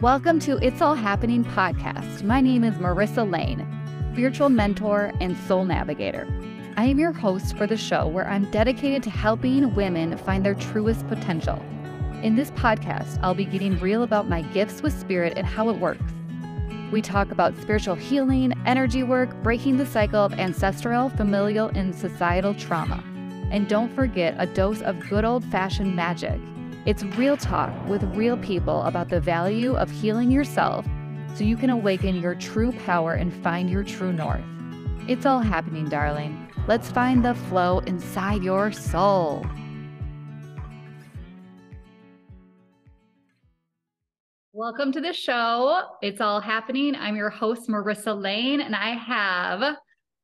Welcome to It's All Happening podcast. My name is Marissa Lane, spiritual mentor and soul navigator. I am your host for the show where I'm dedicated to helping women find their truest potential. In this podcast, I'll be getting real about my gifts with spirit and how it works. We talk about spiritual healing, energy work, breaking the cycle of ancestral, familial, and societal trauma. And don't forget a dose of good old fashioned magic it's real talk with real people about the value of healing yourself so you can awaken your true power and find your true north. It's all happening, darling. Let's find the flow inside your soul. Welcome to the show. It's all happening. I'm your host, Marissa Lane, and I have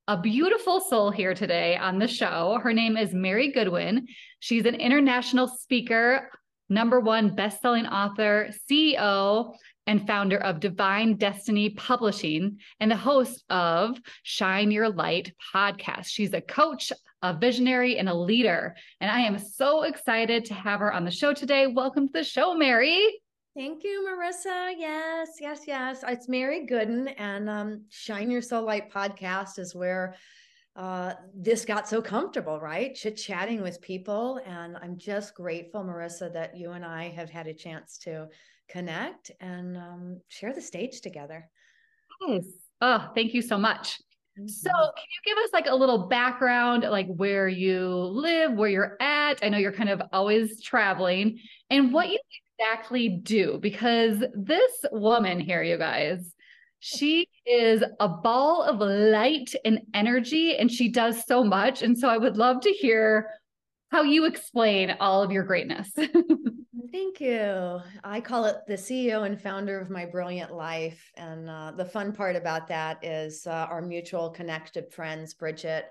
a beautiful soul here today on the show. Her name is Mary Goodwin. She's an international speaker, number one best-selling author, CEO, and founder of Divine Destiny Publishing and the host of Shine Your Light podcast. She's a coach, a visionary, and a leader. And I am so excited to have her on the show today. Welcome to the show, Mary. Thank you, Marissa. Yes, yes, yes. It's Mary Gooden, and um, Shine Your Soul Light podcast is where uh, this got so comfortable, right? Chit chatting with people. And I'm just grateful, Marissa, that you and I have had a chance to connect and um, share the stage together. Yes. Oh, thank you so much. Mm-hmm. So, can you give us like a little background, like where you live, where you're at? I know you're kind of always traveling, and what you exactly do, because this woman here, you guys, she is a ball of light and energy, and she does so much. And so I would love to hear how you explain all of your greatness. Thank you. I call it the CEO and founder of my brilliant life. And uh, the fun part about that is uh, our mutual connected friends, Bridget,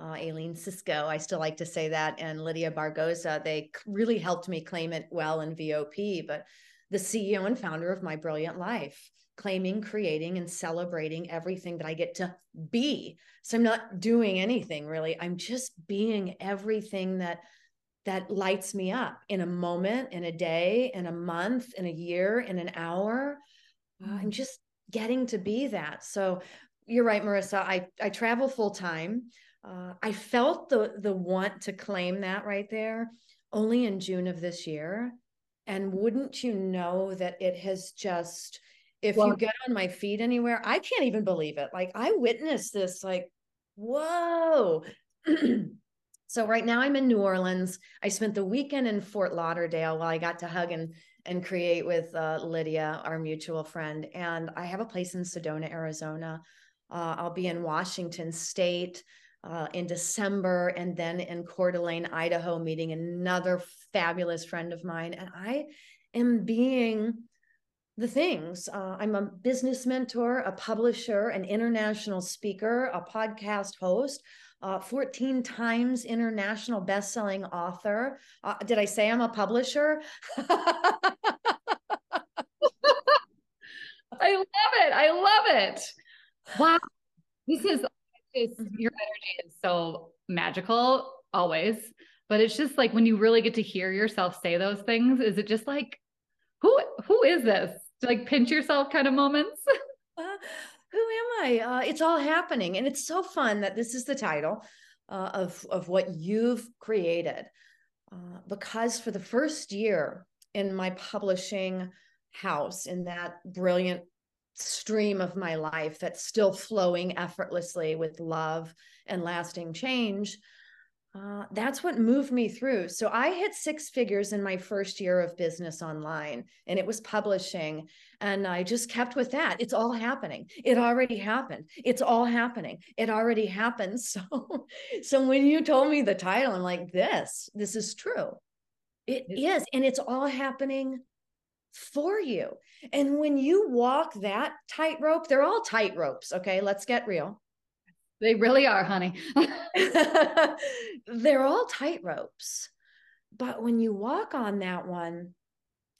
uh, Aileen Cisco, I still like to say that, and Lydia Bargoza. They really helped me claim it well in VOP, but the CEO and founder of my brilliant life claiming, creating, and celebrating everything that I get to be. So I'm not doing anything really. I'm just being everything that that lights me up in a moment, in a day, in a month, in a year, in an hour. Uh, I'm mm. just getting to be that. So you're right, Marissa. I I travel full time. Uh, I felt the the want to claim that right there only in June of this year. And wouldn't you know that it has just if well, you get on my feed anywhere, I can't even believe it. Like I witnessed this, like, whoa. so right now I'm in New Orleans. I spent the weekend in Fort Lauderdale while I got to hug and and create with uh, Lydia, our mutual friend. And I have a place in Sedona, Arizona. Uh, I'll be in Washington State uh, in December, and then in Coeur d'Alene, Idaho, meeting another fabulous friend of mine. And I am being the things. Uh, I'm a business mentor, a publisher, an international speaker, a podcast host, uh, 14 times international best-selling author. Uh, did I say I'm a publisher? I love it. I love it. Wow. This is just, mm-hmm. your energy is so magical always. But it's just like when you really get to hear yourself say those things, is it just like, who who is this? Like pinch yourself kind of moments? uh, who am I? Uh, it's all happening, and it's so fun that this is the title uh, of of what you've created. Uh, because for the first year in my publishing house, in that brilliant stream of my life that's still flowing effortlessly with love and lasting change, uh, that's what moved me through. So I hit six figures in my first year of business online, and it was publishing. And I just kept with that. It's all happening. It already happened. It's all happening. It already happened. So, so when you told me the title, I'm like, this, this is true. It is, and it's all happening for you. And when you walk that tightrope, they're all tightropes. Okay, let's get real they really are, honey. They're all tight ropes. But when you walk on that one,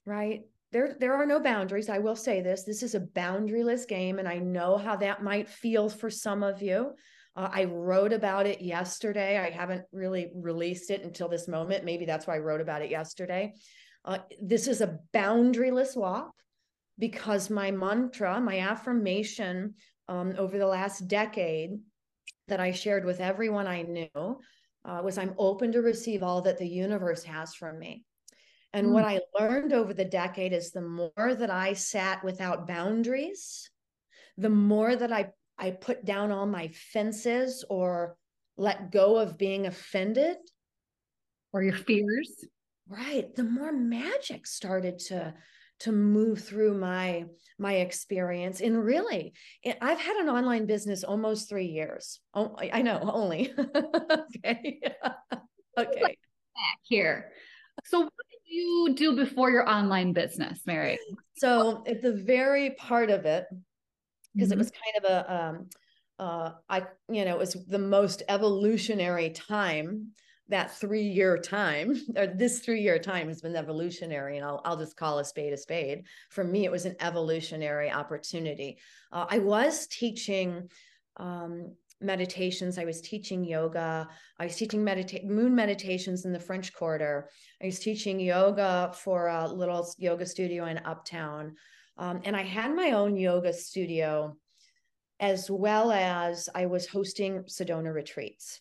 right? There, there are no boundaries. I will say this. This is a boundaryless game, and I know how that might feel for some of you. Uh, I wrote about it yesterday. I haven't really released it until this moment. Maybe that's why I wrote about it yesterday. Uh, this is a boundaryless walk. because my mantra, my affirmation um, over the last decade that I shared with everyone I knew uh, was I'm open to receive all that the universe has from me. And mm. what I learned over the decade is the more that I sat without boundaries, the more that I, I put down all my fences or let go of being offended. Or your fears. Right. The more magic started to to move through my my experience. And really i've had an online business almost three years. Oh i know only. Okay. Okay. back here. So what did you do before your online business mary? So at the very part of it because mm-hmm. it was kind of a um uh i you know it was the most evolutionary time that three year time or this three year time has been evolutionary and I'll, I'll just call a spade a spade. For me it was an evolutionary opportunity. Uh, i was teaching um, meditations. I was teaching yoga. I was teaching medita- moon meditations in the french quarter. I was teaching yoga for a little yoga studio in uptown. Um, and i had my own yoga studio as well as i was hosting sedona retreats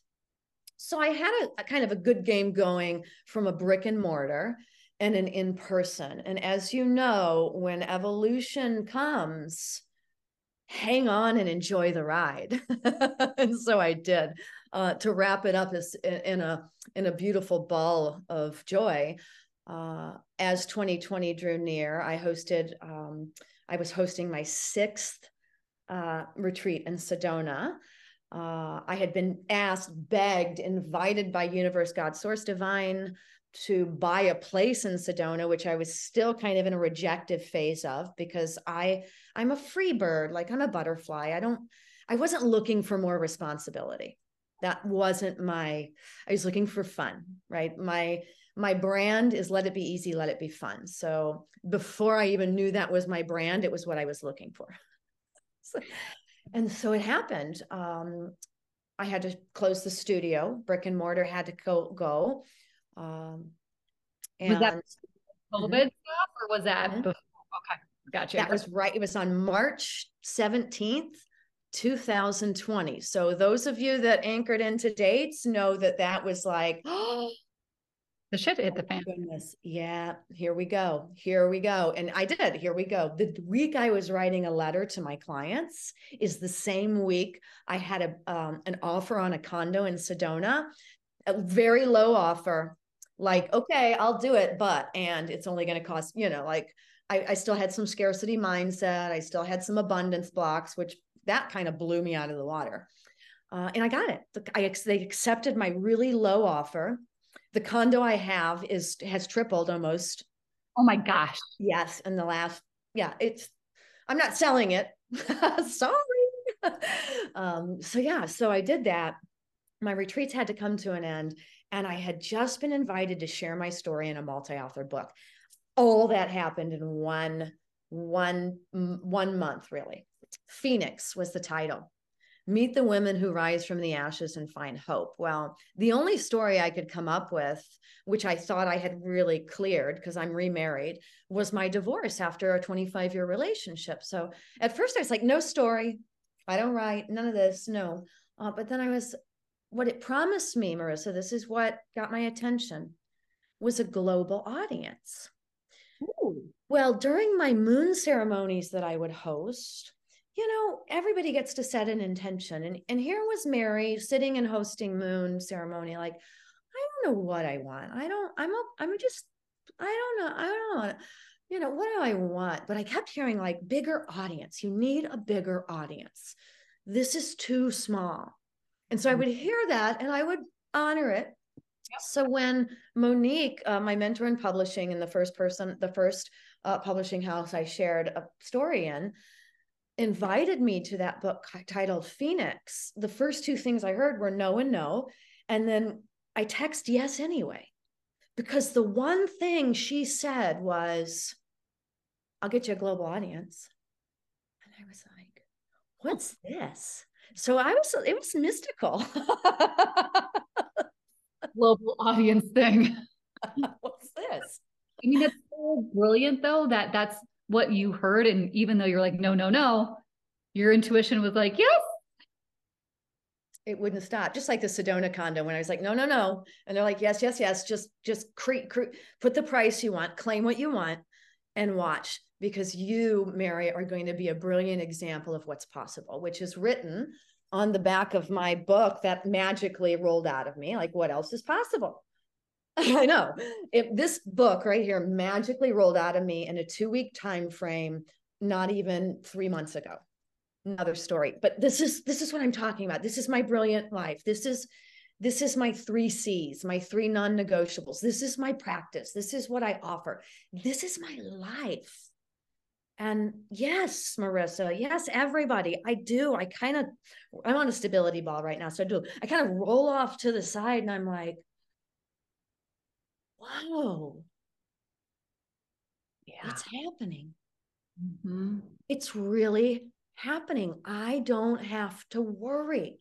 so I had a, a, kind of a good game going from a brick and mortar and an in person. And as you know, when evolution comes, hang on and enjoy the ride. and so I did. Uh, to wrap it up as in a in a beautiful ball of joy. Uh, as 2020 drew near, I hosted. Um, I was hosting my sixth uh, retreat in Sedona uh, I had been asked, begged, invited by Universe God Source Divine to buy a place in Sedona, which I was still kind of in a rejective phase of because I I'm a free bird, like I'm a butterfly. I don't I wasn't looking for more responsibility. That wasn't my I was looking for fun, right? My my brand is let it be easy, let it be fun. So before I even knew that was my brand, it was what I was looking for. So, and so it happened. Um, I had to close the studio. Brick and mortar had to go. go. Um, and was that COVID mm-hmm. stuff, or was that mm-hmm. before? Okay, gotcha. That was right. It was on March seventeenth, 2020. So those of you that anchored into dates know that that was like, oh, the shit hit the fan. Oh goodness. Yeah. Here we go. Here we go. And I did. Here we go. The week I was writing a letter to my clients is the same week I had a um, an offer on a condo in Sedona, a very low offer. Like, okay, I'll do it, but and it's only going to cost, you know, like I, I still had some scarcity mindset. I still had some abundance blocks, which that kind of blew me out of the water. Uh, and I got it. I, they accepted my really low offer the condo I have is has tripled almost. Oh my gosh. Yes, in the last yeah, it's I'm not selling it. Sorry. um, so yeah, so I did that. My retreats had to come to an end, and I had just been invited to share my story in a multi-author book. All that happened in one one one month, really. Phoenix was the title meet the women who rise from the ashes and find hope. Well, the only story I could come up with, which I thought I had really cleared because I'm remarried, was my divorce after a 25 year relationship. So at first I was like, no story. I don't write, none of this, no. Uh, but then I was, what it promised me, Marissa, this is what got my attention, was a global audience. Ooh. Well, during my moon ceremonies that I would host, you know, everybody gets to set an intention. And, and here was Mary sitting and hosting moon ceremony, like, I don't know what I want. I don't, I'm, a, I'm just, I don't know. I don't know. You know, what do I want? But I kept hearing like bigger audience. You need a bigger audience. This is too small. And so I would hear that and I would honor it. So when Monique, uh, my mentor in publishing, and the first person, the first uh, publishing house I shared a story in, invited me to that book titled Phoenix, the first two things I heard were no and no. And then I text yes anyway, because the one thing she said was, I'll get you a global audience. And I was like, what's this? So I was, it was mystical. global audience thing. what's this? I mean, it's so brilliant though that that's what you heard and even though you're like no no no your intuition was like yes. It wouldn't stop just like the sedona condo when i was like no no no. And they're like yes yes yes. Just just cre- cre- put the price you want claim what you want and watch because you mary are going to be a brilliant example of what's possible which is written on the back of my book that magically rolled out of me. Like what else is possible i know. If this book right here magically rolled out of me in a two week time frame not even three months ago. Another story but this is this is what i'm talking about. This is my brilliant life. This is this is my three c's my three non-negotiables. This is my practice. This is what i offer. This is my life. And yes marissa yes everybody i do. I kind of i'm on a stability ball right now so i do. I kind of roll off to the side and i'm like whoa yeah it's happening mm-hmm. it's really happening. I don't have to worry.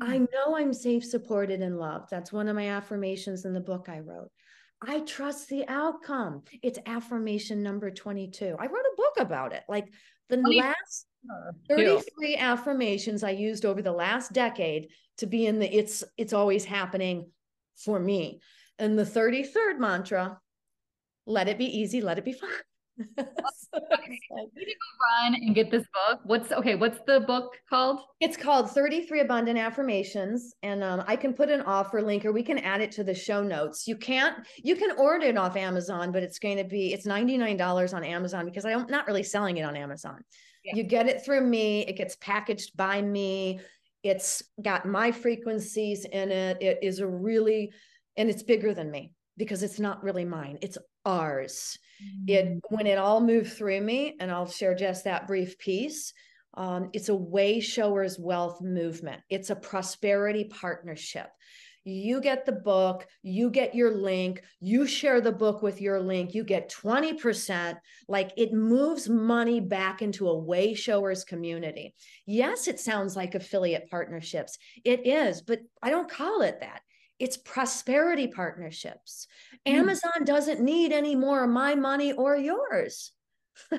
I mm. know I'm safe, supported, and loved. That's one of my affirmations in the book I wrote. I trust the outcome. It's affirmation number 22. I wrote a book about it. Like the last 33 affirmations I used over the last decade to be in the it's it's always happening for me. And the 33rd mantra, let it be easy, let it be fun. okay. You need to go run and get this book. What's okay? What's the book called? It's called 33 Abundant Affirmations. And um, I can put an offer link or we can add it to the show notes. You can't, you can order it off Amazon, but it's going to be, it's $99 on Amazon because I'm not really selling it on Amazon. Yeah. You get it through me, it gets packaged by me. It's got my frequencies in it. It is a really, and it's bigger than me because it's not really mine. It's ours. Mm-hmm. It mm. when it all moved through me, and I'll share just that brief piece. Um, it's a way showers wealth movement. It's a prosperity partnership. You get the book, you get your link, you share the book with your link, you get 20%. Like it moves money back into a way showers community. Yes, it sounds like affiliate partnerships. It is, but I don't call it that it's prosperity partnerships. Mm. Amazon doesn't need any more of my money or yours.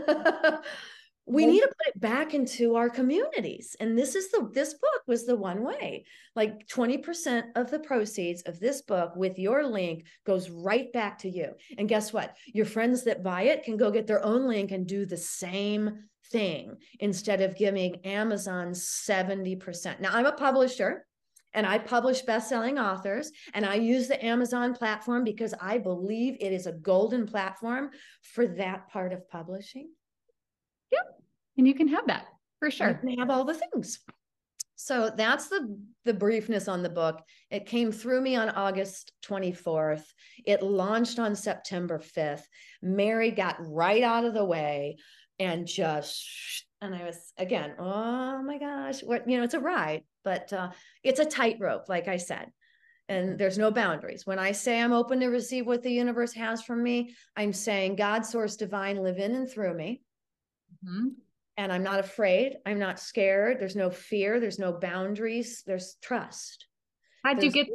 we need to put it back into our communities. And this is the this book was the one way. Like 20% of the proceeds of this book with your link goes right back to you. And guess what? Your friends that buy it can go get their own link and do the same thing instead of giving Amazon 70%. Now I'm a publisher and I publish best-selling authors and I use the Amazon platform because I believe it is a golden platform for that part of publishing. Yep. And you can have that for sure. You can have all the things. So that's the the briefness on the book. It came through me on August 24th. It launched on September 5th. Mary got right out of the way and just and I was again, oh my gosh, what you know, it's a ride, but uh, it's a tightrope, like I said, and there's no boundaries. When I say I'm open to receive what the universe has from me, I'm saying God, source, divine, live in and through me. Mm-hmm. And I'm not afraid. I'm not scared. There's no fear. There's no boundaries. There's trust. How'd there's you get?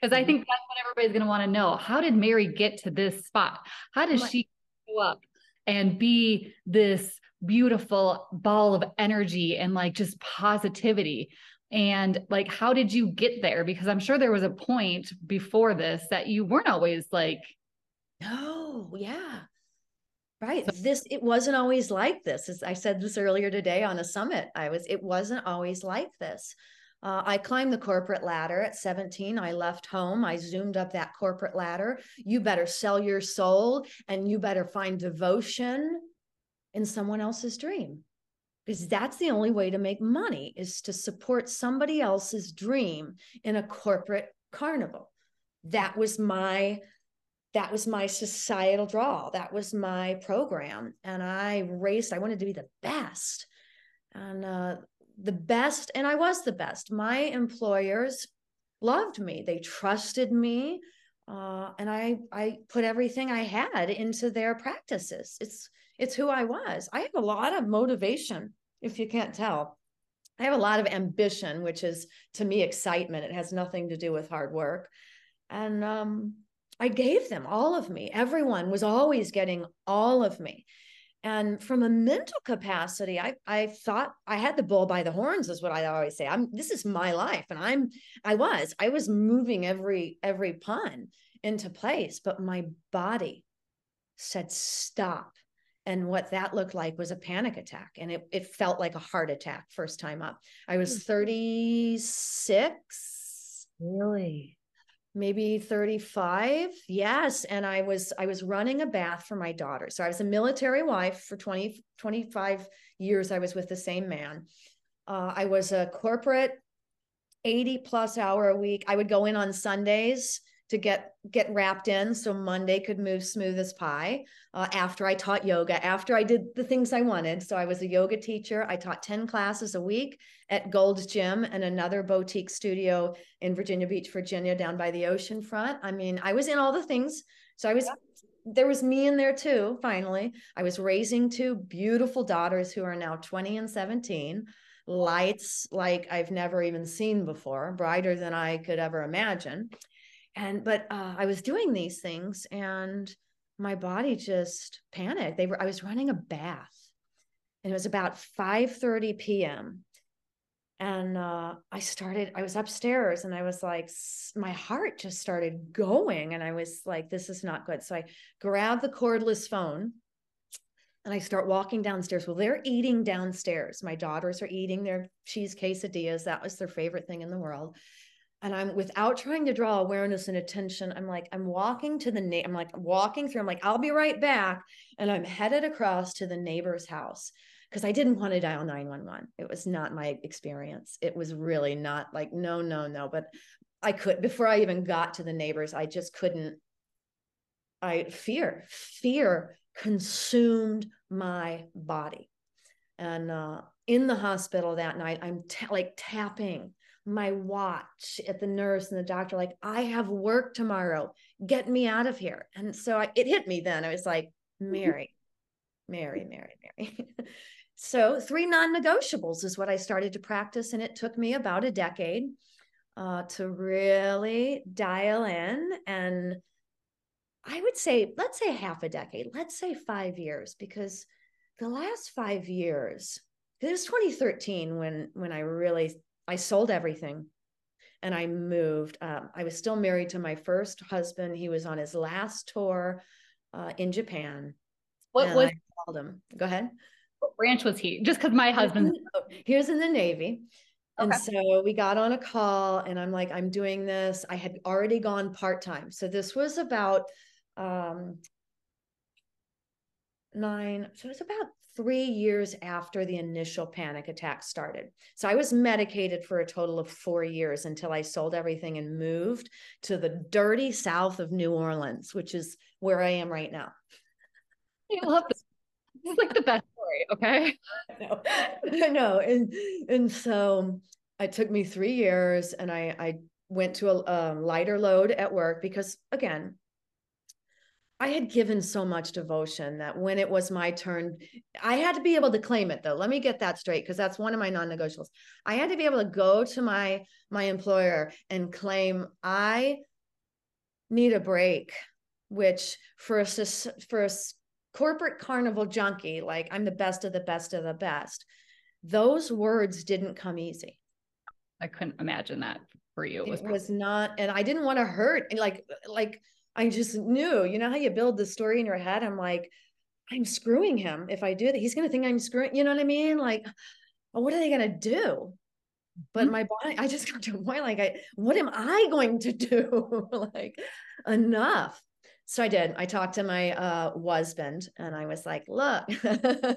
Because I mm-hmm. think that's what everybody's going to want to know. How did Mary get to this spot? How does she go up and be this beautiful ball of energy and like just positivity and like how did you get there because i'm sure there was a point before this that you weren't always like no yeah right so- this it wasn't always like this as i said this earlier today on a summit i was it wasn't always like this uh, I climbed the corporate ladder at 17. I left home. I zoomed up that corporate ladder. You better sell your soul and you better find devotion in someone else's dream because that's the only way to make money is to support somebody else's dream in a corporate carnival. That was my that was my societal draw. That was my program and i raced i wanted to be the best. And uh, the best and i was the best. My employers loved me. They trusted me uh, and i i put everything i had into their practices. It's it's who I was. I have a lot of motivation, if you can't tell. I have a lot of ambition, which is to me excitement. It has nothing to do with hard work. And um, I gave them all of me. Everyone was always getting all of me. And from a mental capacity, I, I thought I had the bull by the horns, is what I always say. I'm this is my life. And I'm I was, I was moving every every pun into place, but my body said stop. And what that looked like was a panic attack. And it, it felt like a heart attack first time up. I was hmm. 36. Really? maybe 35 yes and i was i was running a bath for my daughter so i was a military wife for 20 25 years i was with the same man uh, i was a corporate 80 plus hour a week i would go in on sundays to get get wrapped in so monday could move smooth as pie uh, after i taught yoga after i did the things i wanted. So i was a yoga teacher. I taught 10 classes a week at gold's gym and another boutique studio in virginia beach virginia down by the ocean front. I mean i was in all the things. So i was there was me in there too finally. I was raising two beautiful daughters who are now 20 and 17 lights like i've never even seen before brighter than i could ever imagine and but uh, i was doing these things and my body just panicked. They were i was running a bath and it was about 5 30 p.m and uh, i started i was upstairs and i was like my heart just started going and i was like this is not good. So i grabbed the cordless phone and i start walking downstairs. Well they're eating downstairs. My daughters are eating their cheese quesadillas that was their favorite thing in the world and I'm without trying to draw awareness and attention. I'm like, I'm walking to the na- I'm like walking through. I'm like, I'll be right back, and I'm headed across to the neighbor's house because I didn't want to dial 911. It was not my experience. It was really not like no, no, no. But I could before I even got to the neighbors, I just couldn't. I fear, fear consumed my body, and uh, in the hospital that night, I'm t- like tapping my watch at the nurse and the doctor, like, I have work tomorrow. Get me out of here. And so I, it hit me then. I was like, mm-hmm. Mary, Mary, Mary, Mary. so three non-negotiables is what I started to practice. And it took me about a decade uh, to really dial in. And I would say, let's say half a decade, let's say five years, because the last five years, it was 2013 when when I really I sold everything and I moved. Um, I was still married to my first husband. He was on his last tour uh, in Japan. What was called him? Go ahead. What branch was he? Just because my husband. He was in the Navy. Okay. And so we got on a call, and I'm like, I'm doing this. I had already gone part time. So this was about um, nine. So it's about three years after the initial panic attack started. So I was medicated for a total of four years until I sold everything and moved to the dirty south of New Orleans, which is where I am right now. I love this. Is like the best story. Okay. I know. I know. And, and so it took me three years and I, I went to a, a lighter load at work because again, I had given so much devotion that when it was my turn, I had to be able to claim it though. Let me get that straight because that's one of my non-negotiables. I had to be able to go to my my employer and claim I need a break, which for a for a corporate carnival junkie, like I'm the best of the best of the best. Those words didn't come easy. I couldn't imagine that for you. It was, it was not, and I didn't want to hurt. Like, like I just knew, you know how you build the story in your head? I'm like, I'm screwing him if I do that. He's going to think I'm screwing, you know what I mean? Like, what are they going to do? But mm-hmm. my body, I just got to a point like, I, what am I going to do? like, enough. So I did. I talked to my uh, husband and I was like, look,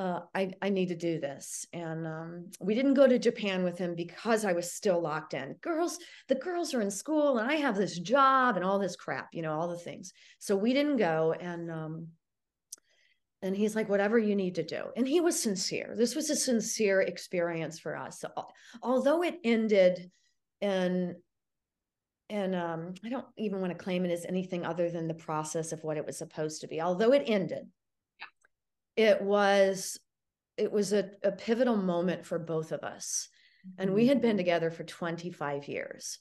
uh, I, I need to do this. And um, we didn't go to Japan with him because I was still locked in. Girls, the girls are in school and I have this job and all this crap, you know, all the things. So we didn't go. And, um, and he's like, whatever you need to do. And he was sincere. This was a sincere experience for us. So, although it ended in, and um, I don't even want to claim it as anything other than the process of what it was supposed to be. Although it ended, it was it was a, a pivotal moment for both of us and we had been mm-hmm. together for 25 years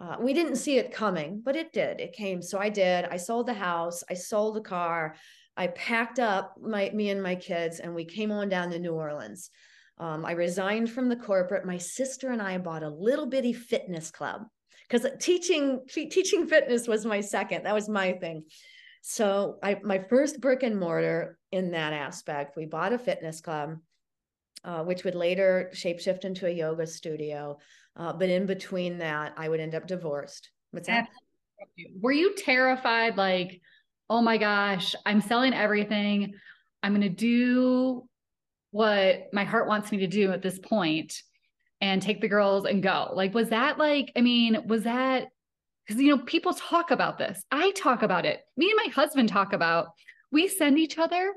uh, we didn't see it coming, but it did. It came. So I did. I sold the house. I sold the car. I packed up my me and my kids, and we came on down to New Orleans. Um, I resigned from the corporate. My sister and I bought a little bitty fitness club because teaching teaching fitness was my second. That was my thing. So I my first brick and mortar in that aspect. We bought a fitness club, uh, which would later shapeshift into a yoga studio. Uh, but in between that, I would end up divorced. What's that? Were you terrified? Like, oh my gosh, I'm selling everything. I'm going to do what my heart wants me to do at this point and take the girls and go. Like, was that like, I mean, was that because, you know, people talk about this. I talk about it. Me and my husband talk about, we send each other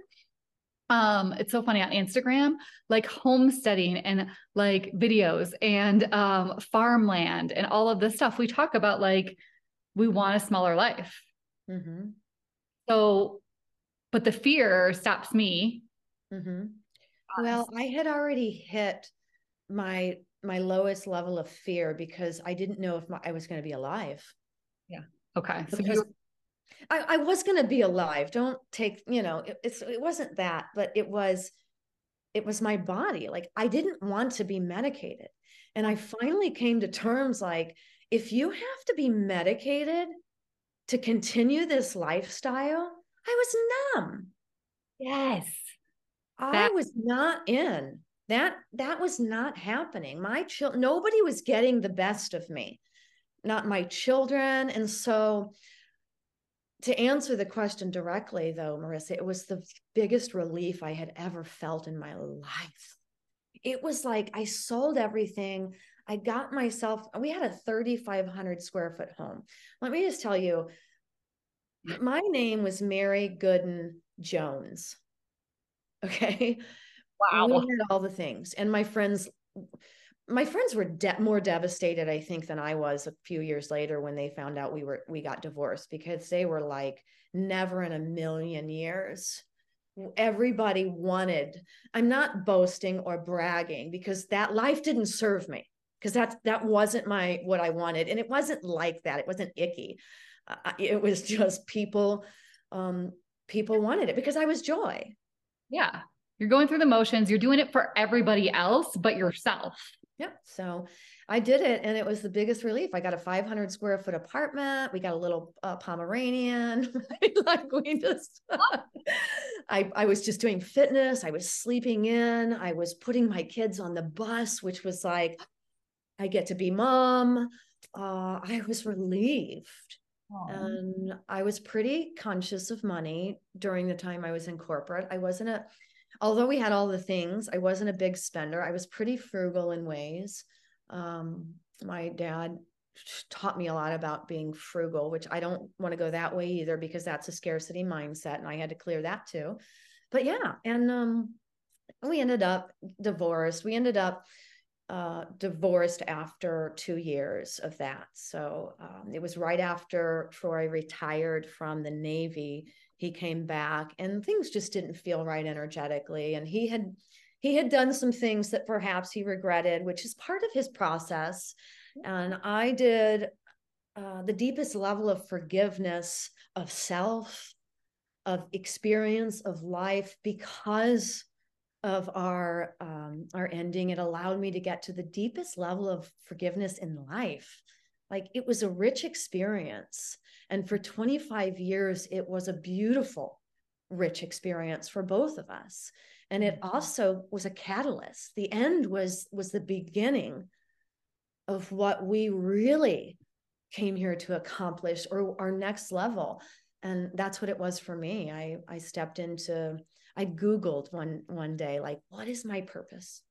um it's so funny on instagram like homesteading and like videos and um farmland and all of this stuff. We talk about like we want a smaller life. Mm-hmm. so but the fear stops me. Mm-hmm. well i had already hit my my lowest level of fear because i didn't know if my, i was going to be alive. Yeah. Okay. So because I, I was going to be alive. Don't take, you know, it, it's, it wasn't that, but it was, it was my body. Like I didn't want to be medicated. And I finally came to terms like, if you have to be medicated to continue this lifestyle, I was numb. Yes. I was not in that. That was not happening. My child, nobody was getting the best of me, not my children. And so to answer the question directly, though, Marissa, it was the biggest relief I had ever felt in my life. It was like I sold everything. I got myself, we had a 3,500 square foot home. Let me just tell you, my name was Mary Gooden Jones. Okay. Wow. We had all the things. And my friends, my friends were de- more devastated i think than i was a few years later when they found out we were we got divorced because they were like never in a million years everybody wanted i'm not boasting or bragging because that life didn't serve me because that's that wasn't my what i wanted. And it wasn't like that it wasn't icky. Uh, it was just people um people wanted it because i was joy. Yeah. You're going through the motions you're doing it for everybody else but yourself Yep. So I did it and it was the biggest relief. I got a 500 square foot apartment. We got a little uh, Pomeranian. like we just, I, I was just doing fitness. I was sleeping in. I was putting my kids on the bus, which was like, I get to be mom. Uh, I was relieved. And I was pretty conscious of money during the time I was in corporate. I wasn't a, although we had all the things, I wasn't a big spender. I was pretty frugal in ways. Um, my dad taught me a lot about being frugal, which I don't want to go that way either because that's a scarcity mindset, and I had to clear that too. But yeah, and um, we ended up divorced. We ended up uh, divorced after two years of that. So um, it was right after Troy retired from the Navy he came back and things just didn't feel right energetically and he had he had done some things that perhaps he regretted which is part of his process and i did uh, the deepest level of forgiveness of self of experience of life because of our um, our ending. It allowed me to get to the deepest level of forgiveness in life like it was a rich experience and for 25 years, it was a beautiful, rich experience for both of us. And it mm-hmm. also was a catalyst. The end was was the beginning of what we really came here to accomplish or our next level. And that's what it was for me. I I stepped into I Googled one one day, like, what is my purpose?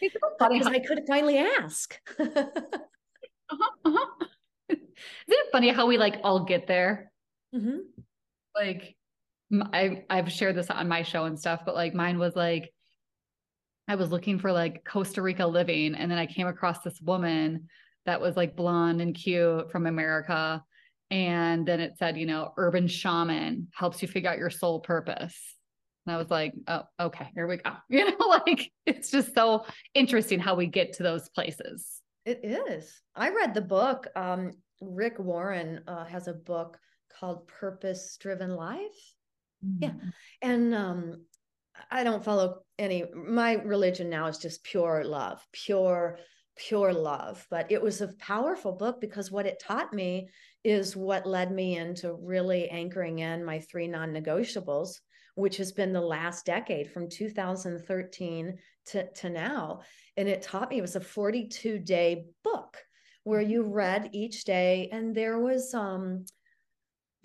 Because I could finally ask. uh-huh, uh-huh. Isn't it funny how we like all get there? Mm-hmm. Like, I I've shared this on my show and stuff, but like mine was like, I was looking for like Costa Rica living, and then I came across this woman that was like blonde and cute from America, and then it said, you know, urban shaman helps you figure out your soul purpose. And I was like, oh, okay, here we go. You know, like it's just so interesting how we get to those places. It is. I read the book. Um, Rick Warren uh, has a book called Purpose Driven Life. Mm-hmm. Yeah. And um, I don't follow any, my religion now is just pure love, pure, pure love. But it was a powerful book because what it taught me is what led me into really anchoring in my three non negotiables, which has been the last decade from 2013 to, to now. And it taught me it was a 42 day book where you mm-hmm. read each day, and there was um,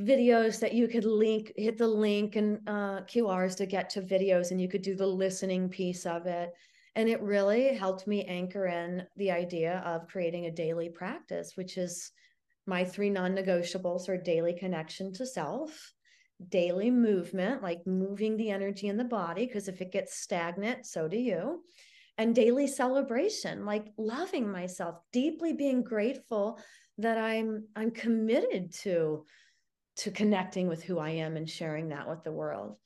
videos that you could link, hit the link and uh, QRs to get to videos, and you could do the listening piece of it. And it really helped me anchor in the idea of creating a daily practice, which is my three non negotiables are daily connection to self, daily movement, like moving the energy in the body, because if it gets stagnant, so do you. And daily celebration, like loving myself, deeply being grateful that I'm I'm committed to to connecting with who I am and sharing that with the world.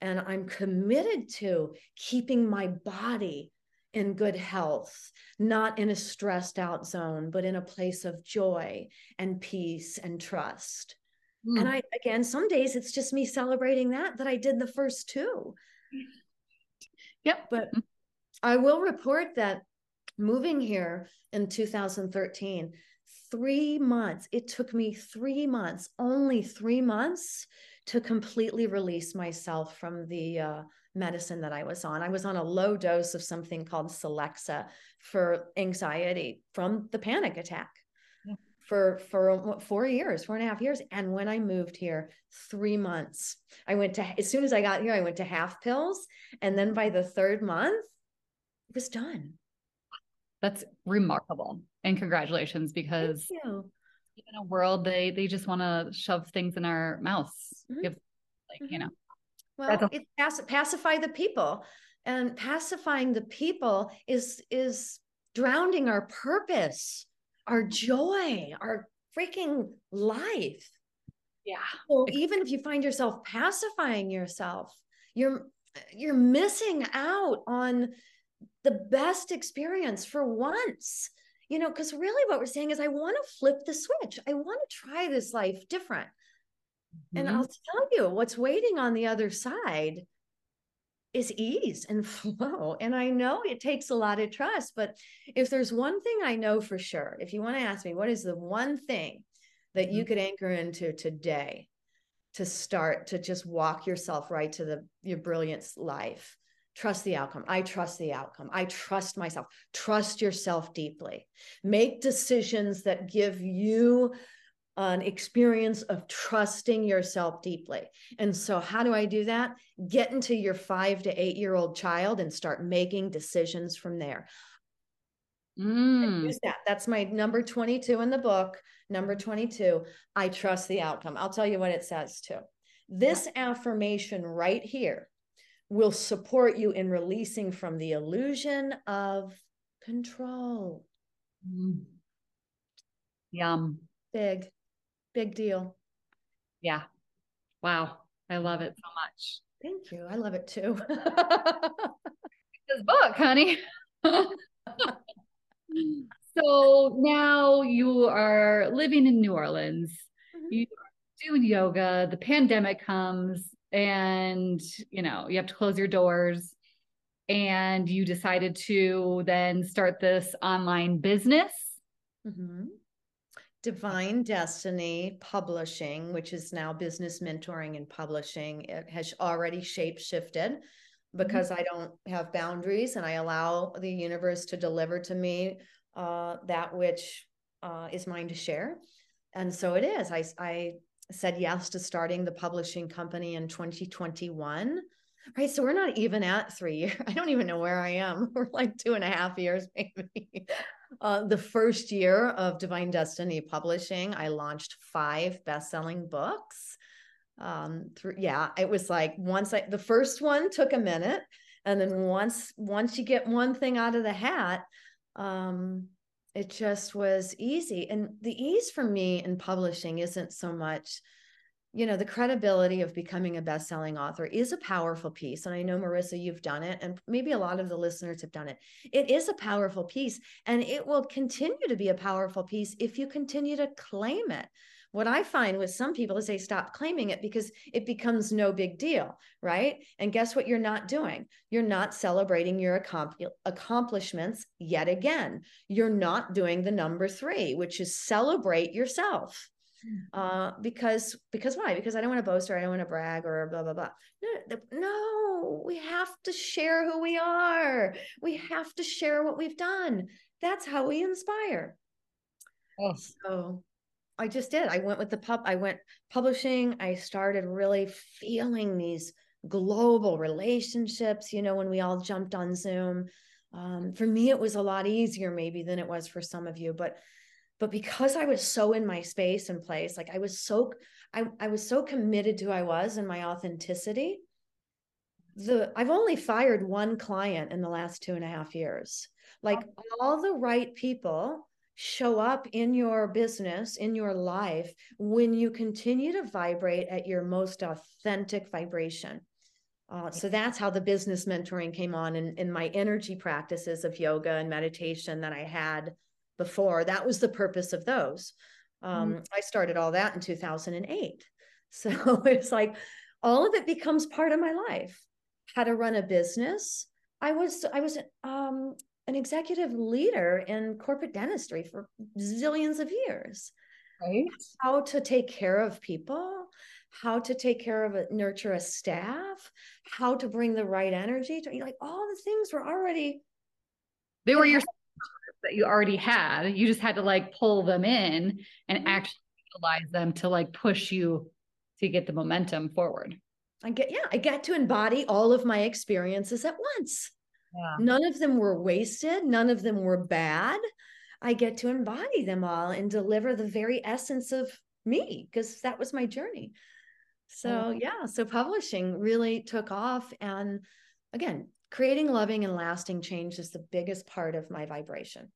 And I'm committed to keeping my body in good health, not in a stressed out zone, but in a place of joy and peace and trust. Mm. And I, again, some days it's just me celebrating that, that I did the first two. Yep. But I will report that moving here in 2013, three months, it took me three months, only three months to completely release myself from the uh, medicine that I was on. I was on a low dose of something called Celexa for anxiety from the panic attack. For for four years, four and a half years. And when I moved here, three months, I went to as soon as I got here, I went to half pills, and then by the third month, it was done. That's remarkable, and congratulations because in a world they they just want to shove things in our mouths, mm-hmm. Give, like mm-hmm. you know well, a- it's pass- pacify the people, and pacifying the people is is drowning our purpose, our joy, our freaking life. Yeah. Well, even if you find yourself pacifying yourself, you're you're missing out on the best experience for once. You know, because really what we're saying is I want to flip the switch. I want to try this life different. And mm-hmm. I'll tell you what's waiting on the other side is ease and flow. And I know it takes a lot of trust, but if there's one thing I know for sure, if you want to ask me, what is the one thing that you mm-hmm. could anchor into today to start to just walk yourself right to the your brilliance life? Trust the outcome. I trust the outcome. I trust myself. Trust yourself deeply. Make decisions that give you an experience of trusting yourself deeply. And so, how do I do that? Get into your five to eight year old child and start making decisions from there. Mm. Use that. That's my number 22 in the book. Number 22, I trust the outcome. I'll tell you what it says too. This affirmation right here will support you in releasing from the illusion of control. Mm. Yum. Big. Big deal. Yeah. Wow. I love it so much. Thank you. I love it too. this book, honey. so now you are living in New Orleans. Mm-hmm. You doing yoga. The pandemic comes, and you know you have to close your doors. And you decided to then start this online business. Mm-hmm. Divine Destiny Publishing, which is now business mentoring and publishing, it has already shape shifted mm-hmm. because mm-hmm. I don't have boundaries and I allow the universe to deliver to me uh, that which uh, is mine to share. And so it is. I, I said yes to starting the publishing company in 2021 right so we're not even at three years i don't even know where i am we're like two and a half years maybe uh, the first year of divine destiny publishing i launched five best-selling books. Um through yeah it was like once i the first one took a minute and then once once you get one thing out of the hat um it just was easy. And the ease for me in publishing isn't so much you know, the credibility of becoming a best-selling author is a powerful piece. And I know Marissa, you've done it, and maybe a lot of the listeners have done it. It is a powerful piece, and it will continue to be a powerful piece if you continue to claim it. What I find with some people is they stop claiming it because it becomes no big deal, right? And guess what you're not doing? You're not celebrating your accomplishments yet again. You're not doing the number three, which is celebrate yourself uh, because because why? Because I don't want to boast or I don't want to brag or blah blah blah. No, no, we have to share who we are. We have to share what we've done. That's how we inspire. Oh. So I just did. I went with the pub. I went publishing. I started really feeling these global relationships. You know, when we all jumped on Zoom. Um, for me, it was a lot easier maybe than it was for some of you, but but because i was so in my space and place like i was so i, I was so committed to who i was and my authenticity the i've only fired one client in the last two and a half years. Like all the right people show up in your business in your life when you continue to vibrate at your most authentic vibration. Uh, so that's how the business mentoring came on in, in my energy practices of yoga and meditation that i had before. That was the purpose of those. Um, mm. I started all that in 2008. So it's like all of it becomes part of my life. How to run a business. I was I was um, an executive leader in corporate dentistry for zillions of years. Right. How to take care of people, how to take care of it, nurture a staff, how to bring the right energy to like all the things were already they were your that you already had. You just had to like pull them in and mm-hmm. actually utilize them to like push you to get the momentum forward. I get, yeah, I get to embody all of my experiences at once. Yeah. None of them were wasted, none of them were bad. I get to embody them all and deliver the very essence of me because that was my journey. So, yeah, so publishing really took off. And again, creating loving and lasting change is the biggest part of my vibration.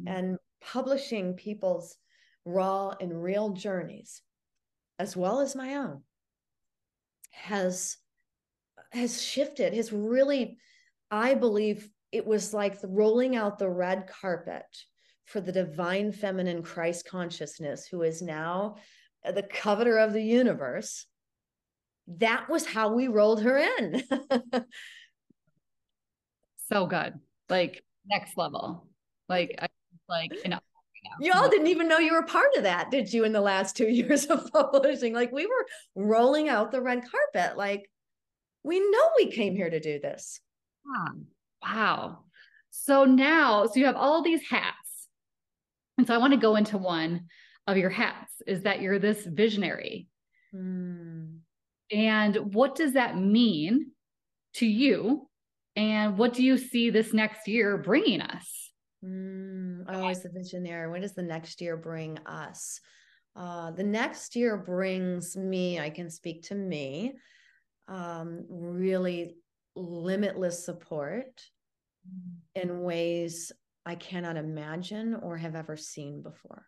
Mm-hmm. and publishing people's raw and real journeys as well as my own has has shifted has really i believe it was like the rolling out the red carpet for the divine feminine christ consciousness who is now the coveter of the universe. That was how we rolled her in so good. Like next level. Like I like you know you all didn't even know you were part of that, did you, in the last two years of publishing? Like we were rolling out the red carpet. Like we know we came here to do this. Wow. wow. So now, so you have all these hats. And so I want to go into one of your hats is that you're this visionary. Mm. And what does that mean to you and what do you see this next year bringing us? Mm, always the visionary. What does the next year bring us? Uh, the next year brings me, I can speak to me, um, really limitless support mm. in ways I cannot imagine or have ever seen before.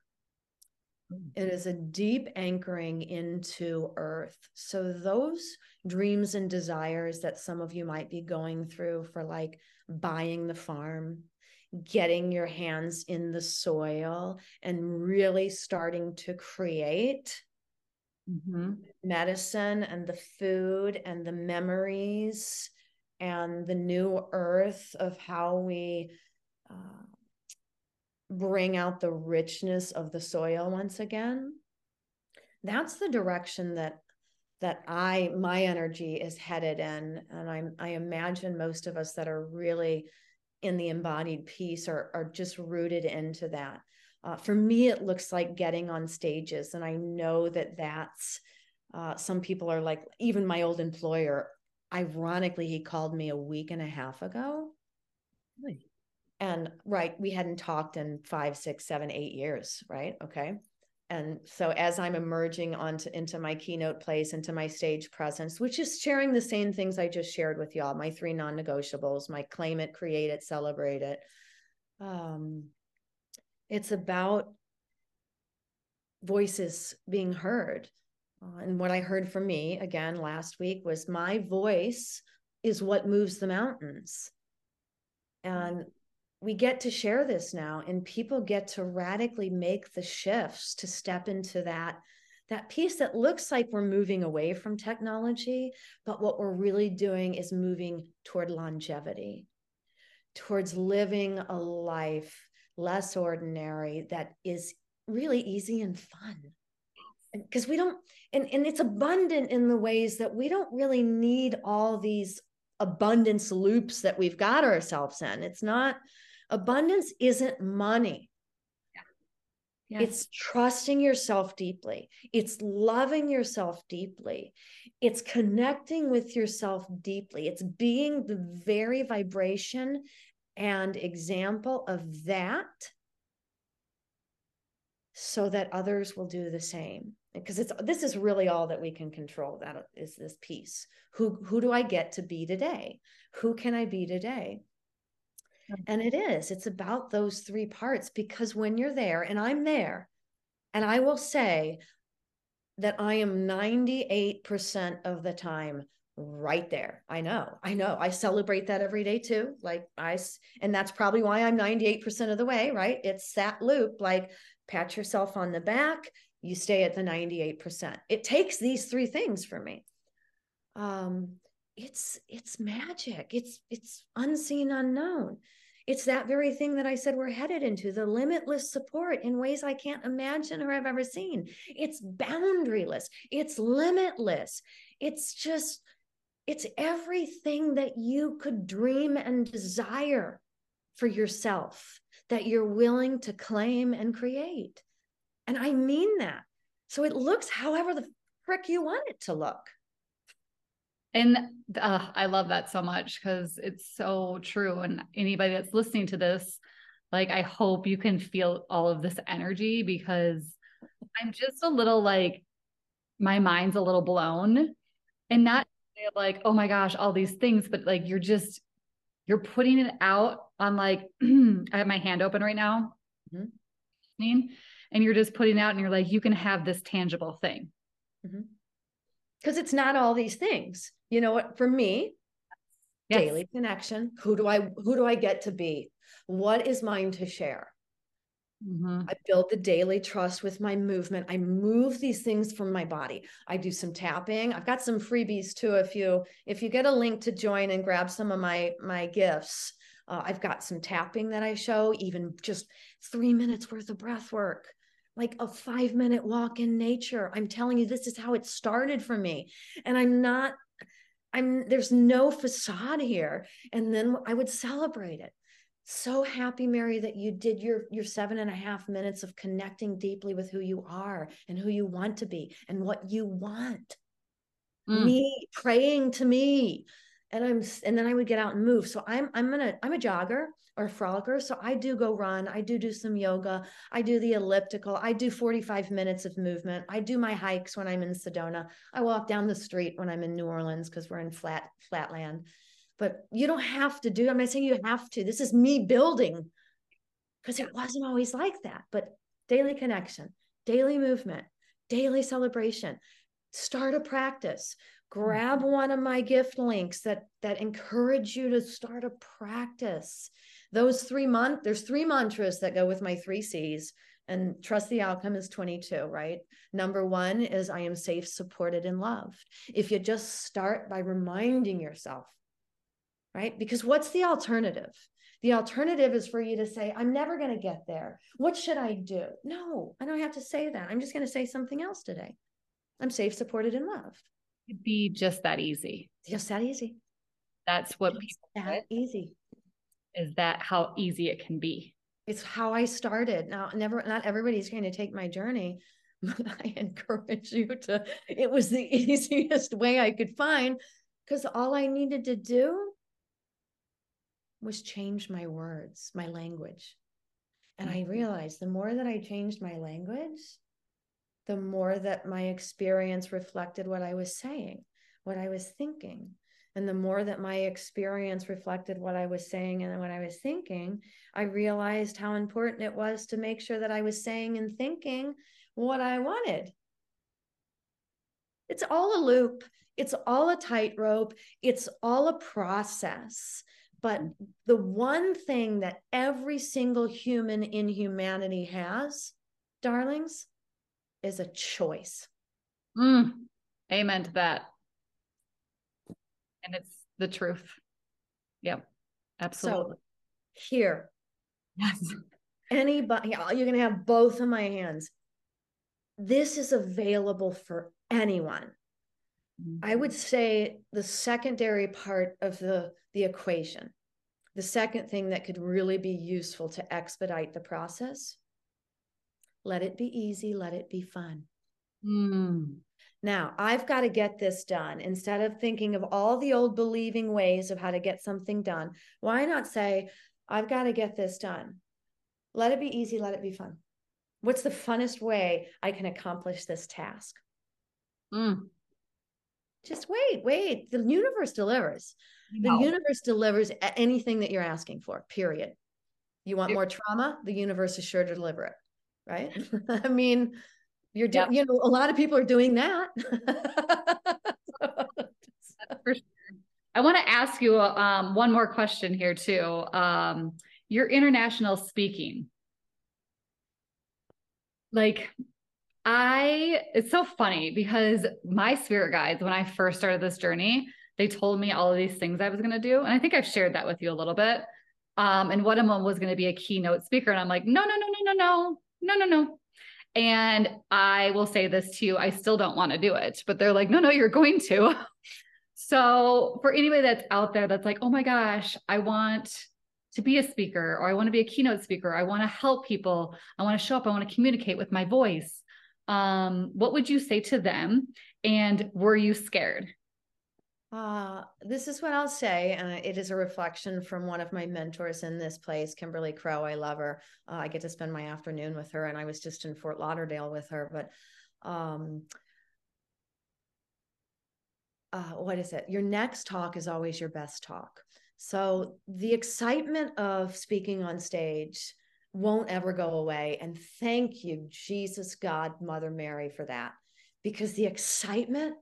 It is a deep anchoring into earth. So, those dreams and desires that some of you might be going through for like buying the farm, getting your hands in the soil, and really starting to create mm-hmm. medicine and the food and the memories and the new earth of how we. Uh, bring out the richness of the soil once again that's the direction that that i my energy is headed in. And i i imagine most of us that are really in the embodied piece are are just rooted into that. Uh, for me it looks like getting on stages. And i know that that's uh, some people are like even my old employer ironically he called me a week and a half ago. Really? And right we hadn't talked in five six seven eight years right? Okay. And so as i'm emerging onto into my keynote place into my stage presence which is sharing the same things i just shared with y'all my three non-negotiables my claim it create it celebrate it. Um it's about voices being heard. Uh, and what I heard from me again last week was my voice is what moves the mountains. And we get to share this now, and people get to radically make the shifts to step into that that piece that looks like we're moving away from technology, but what we're really doing is moving toward longevity, towards living a life less ordinary that is really easy and fun. Because we don't and, and it's abundant in the ways that we don't really need all these abundance loops that we've got ourselves in. It's not abundance isn't money Yes. It's trusting yourself deeply. It's loving yourself deeply. It's connecting with yourself deeply. It's being the very vibration and example of that so that others will do the same because it's this is really all that we can control that is this piece who who do i get to be today who can i be today and it is it's about those three parts because when you're there and i'm there and i will say that i am 98% of the time right there. I know i know i celebrate that every day too like i and that's probably why i'm 98% of the way right? It's that loop like pat yourself on the back you stay at the 98% it takes these three things for me. Um it's it's magic it's it's unseen unknown it's that very thing that i said we're headed into the limitless support in ways i can't imagine or have ever seen it's boundaryless it's limitless it's just it's everything that you could dream and desire for yourself that you're willing to claim and create. And I mean that. So it looks however the frick you want it to look. And uh, I love that so much because it's so true. And anybody that's listening to this, like, I hope you can feel all of this energy because I'm just a little like, my mind's a little blown and not like, oh my gosh, all these things, but like, you're just, you're putting it out on like I have my hand open right now. Mm-hmm. And you're just putting out and you're like, you can have this tangible thing. Because it's not all these things. You know what? For me, yes. daily connection. Who do I who do I get to be? What is mine to share? Mm-hmm. I build the daily trust with my movement. I move these things from my body. I do some tapping. I've got some freebies too. If you if you get a link to join and grab some of my my gifts, uh, I've got some tapping that I show. Even just three minutes worth of breath work, like a five minute walk in nature. I'm telling you, this is how it started for me, and I'm not. I'm there's no facade here. And then I would celebrate it so happy mary that you did your your seven and a half minutes of connecting deeply with who you are and who you want to be and what you want mm. me praying to me and i'm and then i would get out and move so i'm i'm gonna i'm a jogger or frolicker. So i do go run i do do some yoga i do the elliptical i do 45 minutes of movement i do my hikes when i'm in sedona i walk down the street when i'm in new orleans because we're in flat flatland but you don't have to do i'm not saying you have to this is me building because it wasn't always like that but daily connection daily movement daily celebration start a practice grab mm-hmm. one of my gift links that that encourage you to start a practice those three month there's three mantras that go with my three c's and trust the outcome is 22 right number one is i am safe supported and loved if you just start by reminding yourself right? Because what's the alternative? The alternative is for you to say, I'm never going to get there. What should I do? No, I don't have to say that. I'm just going to say something else today. I'm safe, supported, and loved. It'd be just that easy. Just that easy. That's what just people that easy. Is that how easy it can be? It's how I started. Now, never not everybody's going to take my journey, but I encourage you to. It was the easiest way I could find because all I needed to do was change my words, my language. And I mm-hmm. realized the more that I changed my language, the more that my experience reflected what I was saying, what I was thinking. And the more that my experience reflected what I was saying and what I was thinking, I realized how important it was to make sure that I was saying and thinking what I wanted. It's all a loop. It's all a tightrope. It's all a process. But the one thing that every single human in humanity has, darlings, is a choice. Mm, amen to that. And it's the truth. Yep. Absolutely. So here. Yes. Anybody, you're going to have both of my hands. This is available for anyone. Mm-hmm. I would say the secondary part of the, the equation, the second thing that could really be useful to expedite the process, let it be easy, let it be fun. Mm. Now, I've got to get this done. Instead of thinking of all the old believing ways of how to get something done, why not say, I've got to get this done? Let it be easy, let it be fun. What's the funnest way I can accomplish this task? Mm. Just wait, wait. The universe delivers. No. The universe delivers anything that you're asking for, period. You want more trauma? The universe is sure to deliver it, right? I mean, you're doing, yep. you know, a lot of people are doing that. sure. I want to ask you um, one more question here too. Um, your international speaking, like I, it's so funny because my spirit guides, when I first started this journey, they told me all of these things I was going to do. And I think I've shared that with you a little bit. Um, and one of them was going to be a keynote speaker. And I'm like, no, no, no, no, no, no, no, no, no. And I will say this to you, I still don't want to do it, but they're like, no, no, you're going to. so for anybody that's out there that's like, oh my gosh, I want to be a speaker or I want to be a keynote speaker, I want to help people, I want to show up, I want to communicate with my voice. Um, what would you say to them? And were you scared? Uh, this is what I'll say. Uh, it is a reflection from one of my mentors in this place, Kimberly Crowe. I love her. Uh, I get to spend my afternoon with her, and I was just in Fort Lauderdale with her. But um, uh, what is it? Your next talk is always your best talk. So the excitement of speaking on stage won't ever go away. And thank you, Jesus, God, Mother Mary, for that, because the excitement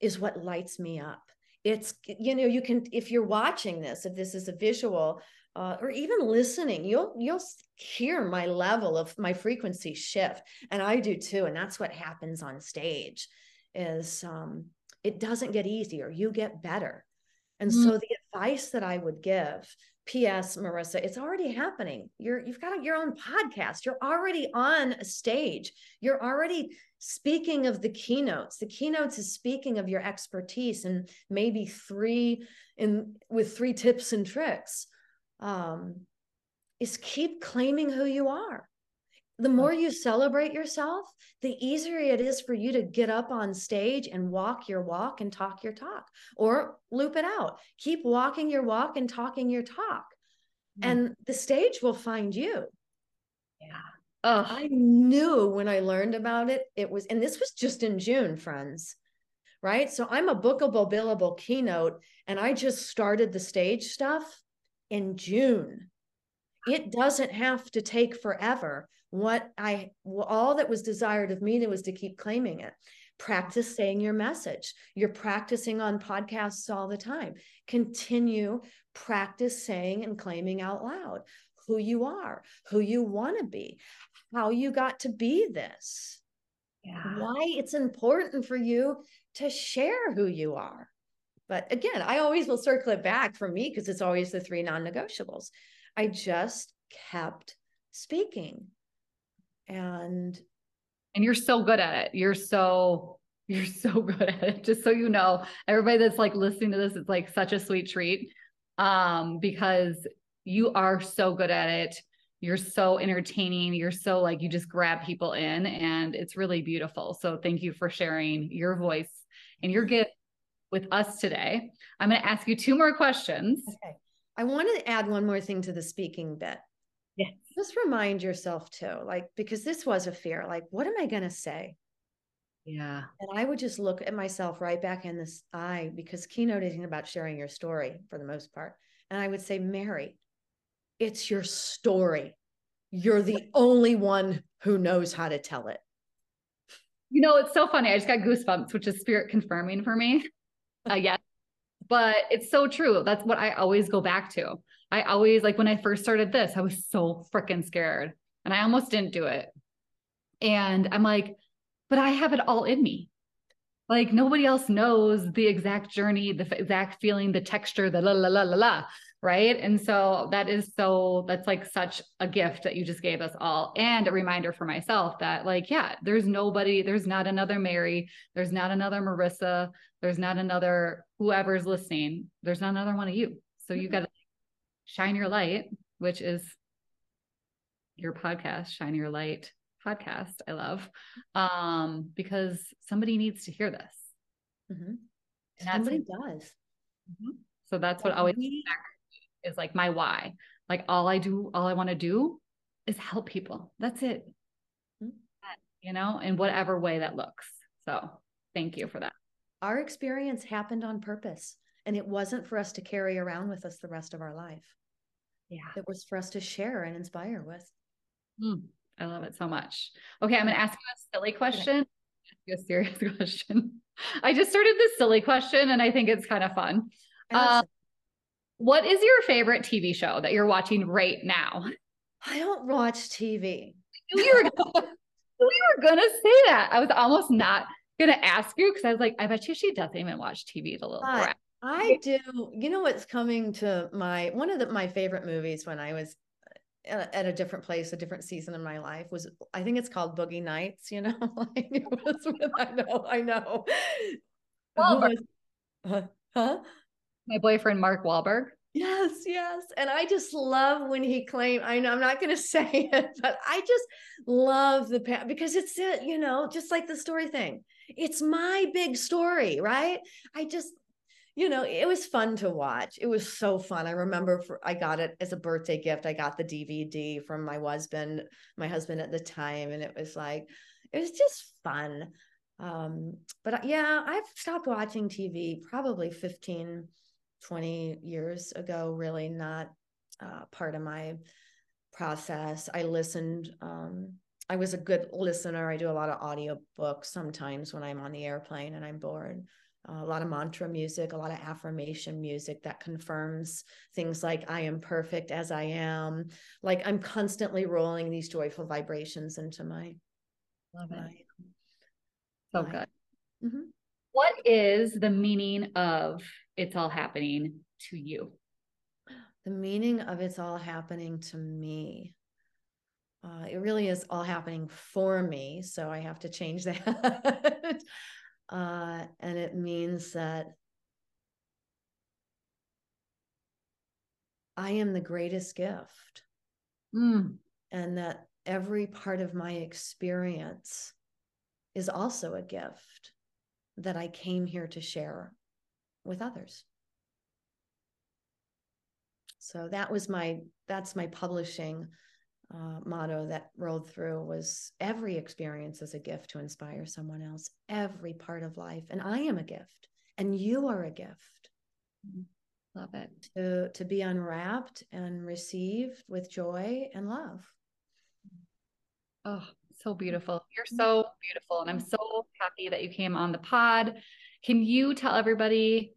is what lights me up it's you know you can if you're watching this if this is a visual uh, or even listening you'll you'll hear my level of my frequency shift and i do too and that's what happens on stage is um, it doesn't get easier you get better and mm-hmm. so the advice that i would give ps marissa it's already happening. You're you've got your own podcast. You're already on a stage. You're already speaking of the keynotes. The keynotes is speaking of your expertise and maybe three in with three tips and tricks. Um, is keep claiming who you are the more you celebrate yourself the easier it is for you to get up on stage and walk your walk and talk your talk or loop it out keep walking your walk and talking your talk mm-hmm. and the stage will find you yeah Oh, I knew when I learned about it, it was, and this was just in June, friends, right? So I'm a bookable, billable keynote, and I just started the stage stuff in June. It doesn't have to take forever. What I, all that was desired of me was to keep claiming it. Practice saying your message. You're practicing on podcasts all the time. Continue practice saying and claiming out loud who you are, who you want to be, how you got to be this, yeah. why it's important for you to share who you are. But again, I always will circle it back for me because it's always the three non negotiables. I just kept speaking. And and you're so good at it. You're so you're so good at it. Just so you know, everybody that's like listening to this, it's like such a sweet treat. Um, because you are so good at it you're so entertaining you're so like you just grab people in and it's really beautiful so thank you for sharing your voice and your gift with us today i'm going to ask you two more questions okay i want to add one more thing to the speaking bit yes just remind yourself too like because this was a fear like what am i going to say yeah and i would just look at myself right back in this eye because keynote isn't about sharing your story for the most part and i would say mary it's your story. You're the only one who knows how to tell it. You know, it's so funny. I just got goosebumps, which is spirit confirming for me. Uh, yes. But it's so true. That's what I always go back to. I always, like when I first started this, I was so freaking scared and I almost didn't do it. And I'm like, but I have it all in me. Like nobody else knows the exact journey, the exact feeling, the texture, the la la la la la right and so that is so that's like such a gift that you just gave us all and a reminder for myself that like yeah there's nobody there's not another mary there's not another marissa there's not another whoever's listening there's not another one of you so you mm-hmm. got to shine your light which is your podcast shine your light podcast i love um because somebody needs to hear this mm-hmm. somebody does mm-hmm. so that's what always is like my why. Like all I do, all I want to do is help people. That's it. Mm-hmm. You know, in whatever way that looks. So thank you for that. Our experience happened on purpose and it wasn't for us to carry around with us the rest of our life. Yeah. It was for us to share and inspire with. Mm, I love it so much. Okay, I'm going to ask you a silly question. Okay. A serious question. I just started this silly question and I think it's kind of fun. Um, what is your favorite TV show that you're watching right now? I don't watch TV. We were, we were gonna say that. I was almost not gonna ask you because I was like, I bet you she doesn't even watch TV. The little brat. I do. You know what's coming to my one of the, my favorite movies when I was at a different place, a different season in my life was I think it's called Boogie Nights. You know, like it was with, I know, I know. Well, was, uh, huh? my boyfriend Mark Wahlberg. Yes, yes. And I just love when he claimed, I know I'm not going to say it, but I just love the because it's it, you know, just like the story thing. It's my big story, right? I just, you know, it was fun to watch. It was so fun. I remember for, I got it as a birthday gift. I got the DVD from my husband, my husband at the time, and it was like, it was just fun. Um, but uh, yeah, I've stopped watching TV probably 15 20 years ago, really not uh, part of my process. I listened. Um, I was a good listener. I do a lot of audio books sometimes when I'm on the airplane and I'm bored. A lot of mantra music, a lot of affirmation music that confirms things like I am perfect as I am. Like I'm constantly rolling these joyful vibrations into my. Love it. My, so my, good. Mm-hmm. What is the meaning of it's all happening to you? The meaning of it's all happening to me. Uh, it really is all happening for me. So I have to change that. Uh, and it means that I am the greatest gift. Mm. And that every part of my experience is also a gift that I came here to share with others. So that was my that's my publishing uh, motto that rolled through was every experience is a gift to inspire someone else every part of life. And i am a gift and you are a gift. Mm-hmm. love it. To to be unwrapped and received with joy and love. Oh so beautiful. You're so beautiful and i'm so happy that you came on the pod. Can you tell everybody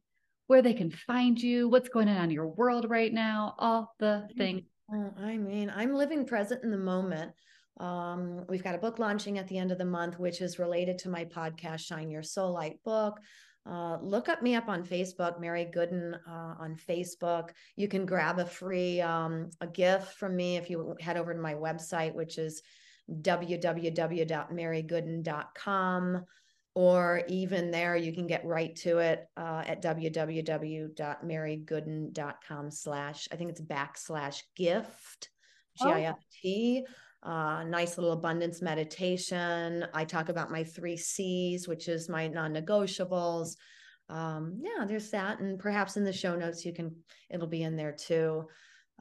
where they can find you, what's going on in your world right now, all the things. I mean, I'm living present in the moment. Um, we've got a book launching at the end of the month, which is related to my podcast, Shine Your Soul Light book. Uh, look up me up on Facebook, Mary Gooden uh, on Facebook. You can grab a free um, a gift from me if you head over to my website, which is www.marygooden.com or even there you can get right to it uh, at www.marygooden.com slash i think it's backslash gift g-i-f-t uh, nice little abundance meditation. I talk about my three c's which is my non-negotiables. Um, yeah there's that and perhaps in the show notes you can it'll be in there too.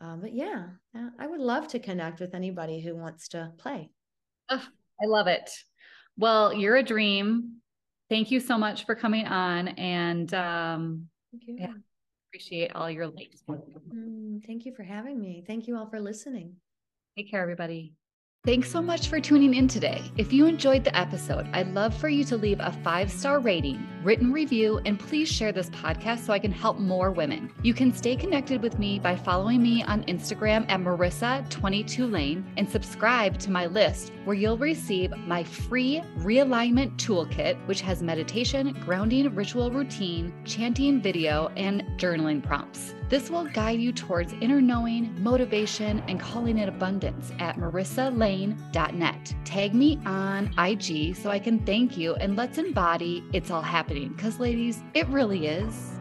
Um, but yeah i would love to connect with anybody who wants to play. Oh, i love it well, you're a dream thank you so much for coming on and um, thank you. Yeah, appreciate all your light. Mm, thank you for having me. Thank you all for listening. Take care, everybody. Thanks so much for tuning in today. If you enjoyed the episode, I'd love for you to leave a five star rating, written review, and please share this podcast so I can help more women. You can stay connected with me by following me on Instagram at Marissa22Lane and subscribe to my list where you'll receive my free realignment toolkit, which has meditation, grounding ritual routine, chanting video, and journaling prompts. This will guide you towards inner knowing, motivation, and calling in abundance at marissalane.net. Tag me on IG so I can thank you and let's embody it's all happening because, ladies, it really is.